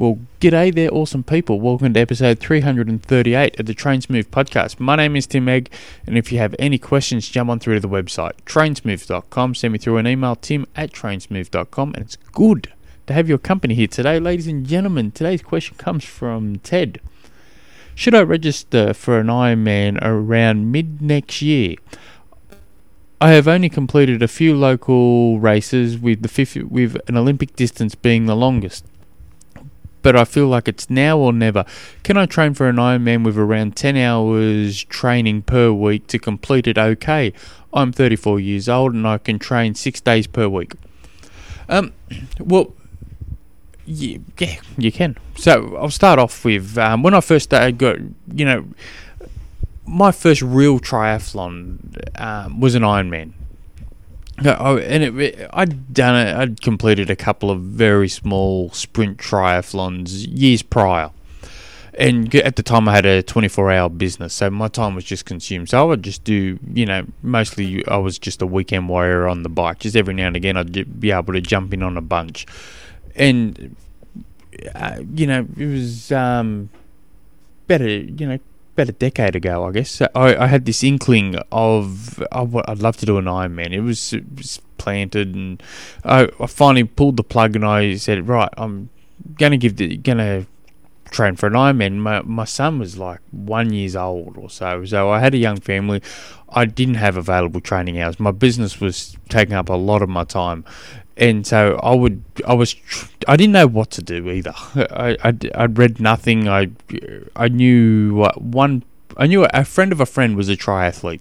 Well, g'day there, awesome people. Welcome to episode 338 of the Trainsmooth podcast. My name is Tim Egg, and if you have any questions, jump on through to the website, trainsmooth.com. Send me through an email, tim at trainsmooth.com, and it's good to have your company here today, ladies and gentlemen. Today's question comes from Ted. Should I register for an Ironman around mid next year? I have only completed a few local races with the 50, with an Olympic distance being the longest but I feel like it's now or never. Can I train for an Ironman with around 10 hours training per week to complete it okay? I'm 34 years old and I can train six days per week. Um, well, yeah, yeah you can. So I'll start off with um, when I first started, got, you know, my first real triathlon um, was an Ironman. Oh, and it, I'd done it. I'd completed a couple of very small sprint triathlons years prior, and at the time I had a 24-hour business, so my time was just consumed. So I would just do, you know, mostly I was just a weekend warrior on the bike. Just every now and again, I'd be able to jump in on a bunch, and uh, you know, it was um, better, you know, about a decade ago, I guess. I, I had this inkling of oh, I'd love to do an Ironman. It was, it was planted, and I, I, finally pulled the plug, and I said, right, I'm gonna give the gonna train for an Ironman. My my son was like one years old or so, so I had a young family. I didn't have available training hours. My business was taking up a lot of my time, and so I would, I was, I didn't know what to do either. I, I'd, I'd read nothing. I, I knew one, I knew a friend of a friend was a triathlete,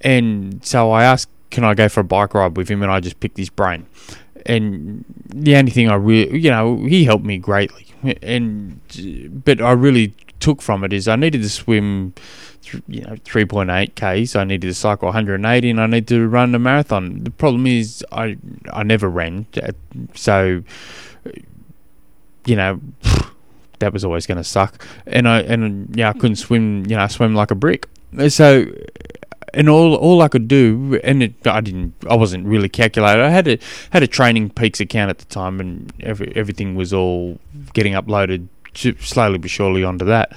and so I asked, can I go for a bike ride with him? And I just picked his brain, and the only thing I really, you know, he helped me greatly, and but I really took from it is I needed to swim you know 3.8 k's. I needed to cycle 180 and i need to run a marathon. The problem is i i never ran uh, so you know that was always going to suck. And i and yeah i couldn't swim you know I swim like a brick. Uh, so and all all I could do, and it, I didn't, I wasn't really calculated. I had a had a TrainingPeaks account at the time, and every, everything was all getting uploaded slowly but surely onto that.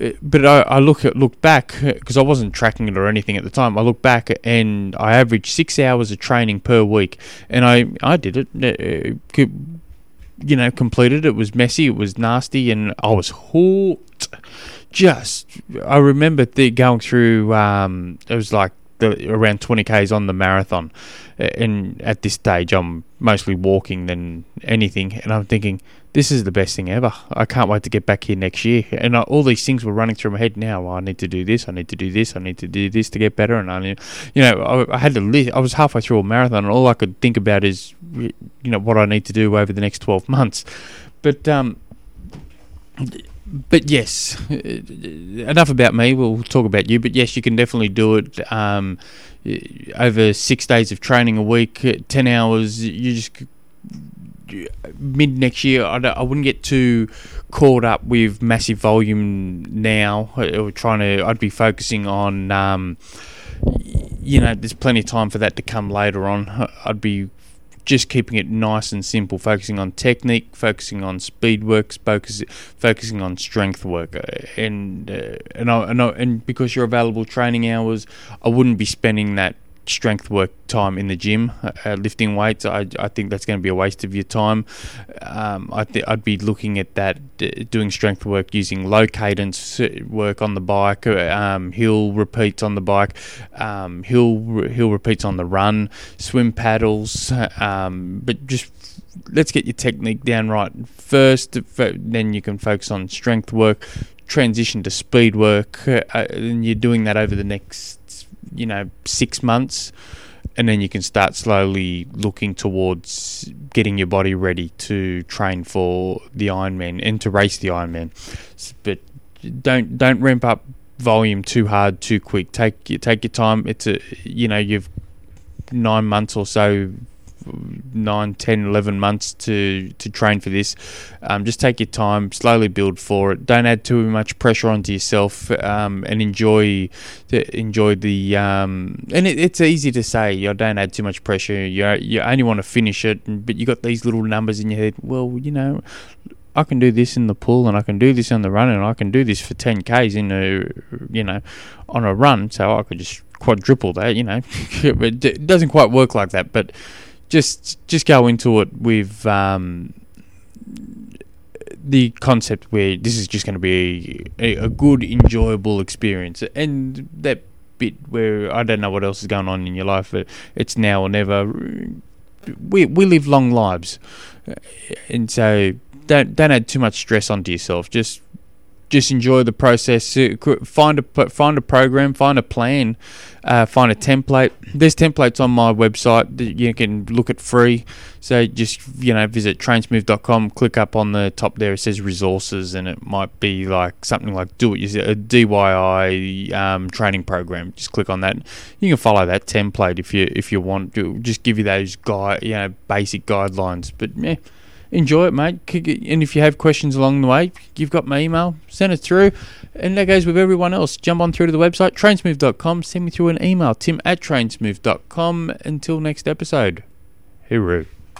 Uh, but I, I look at look back because I wasn't tracking it or anything at the time. I look back and I averaged six hours of training per week, and I I did it. Uh, you know, completed. It was messy. It was nasty, and I was hooked. Just I remember the, going through. Um, it was like the, around 20 k's on the marathon, and at this stage I'm mostly walking than anything, and I'm thinking this is the best thing ever. I can't wait to get back here next year. And I, all these things were running through my head now. Well, I need to do this. I need to do this. I need to do this to get better. And I, need, you know, I, I had to. List, I was halfway through a marathon, and all I could think about is, you know, what I need to do over the next twelve months. But um, but yes, enough about me. We'll talk about you. But yes, you can definitely do it. Um, over six days of training a week, ten hours. You just mid next year, I, I wouldn't get too caught up with massive volume now. Or trying to, I'd be focusing on, um, you know, there's plenty of time for that to come later on. I'd be just keeping it nice and simple, focusing on technique, focusing on speed work, focus, focusing on strength work, and uh, and I, and, I, and because you're available training hours, I wouldn't be spending that strength work time in the gym, uh, lifting weights. I, I think that's going to be a waste of your time. Um, I th- I'd be looking at that, doing strength work using low cadence uh, work on the bike, uh, um, hill repeats on the bike, um, hill hill repeats on the run, swim paddles, um, but just let's get your technique down right first. Then you can focus on strength work, transition to speed work, uh, and you're doing that over the next you know six months, and then you can start slowly looking towards getting your body ready to train for the Ironman and to race the Ironman. But don't don't ramp up volume too hard too quick. Take take your time. It's a you know you've nine months or so nine, 10, 11 months to, to train for this. Um, just take your time, slowly build for it. Don't add too much pressure onto yourself, um, and enjoy the, enjoy the. Um, and it, it's easy to say, you don't add too much pressure. You you only want to finish it, but you got these little numbers in your head. Well, you know, I can do this in the pool and I can do this on the run and I can do this for 10Ks in a, you know, on a run. So I could just quadruple that, you know. But it doesn't quite work like that, but just just go into it with um, the concept where this is just going to be a, a, good, enjoyable experience, and that bit where I don't know what else is going on in your life, but it's now or never. We we live long lives, and so don't don't add too much stress onto yourself. Just just enjoy the process. Uh, find a find a program, find a plan, uh, find a template. There's templates on my website that you can look at free. So just you know visit trainsmooth.com, click up on the top there. It says resources, and it might be like something like do it. A DIY um, training program. Just click on that. You can follow that template if you if you want to. Just give you those guide you know basic guidelines. But yeah enjoy it, mate. And if you have questions along the way, you've got my email. Send it through. And that goes with everyone else. Jump on through to the website, trainsmooth.com. Send me through an email, tim at trainsmooth.com. Until next episode. Hooroo.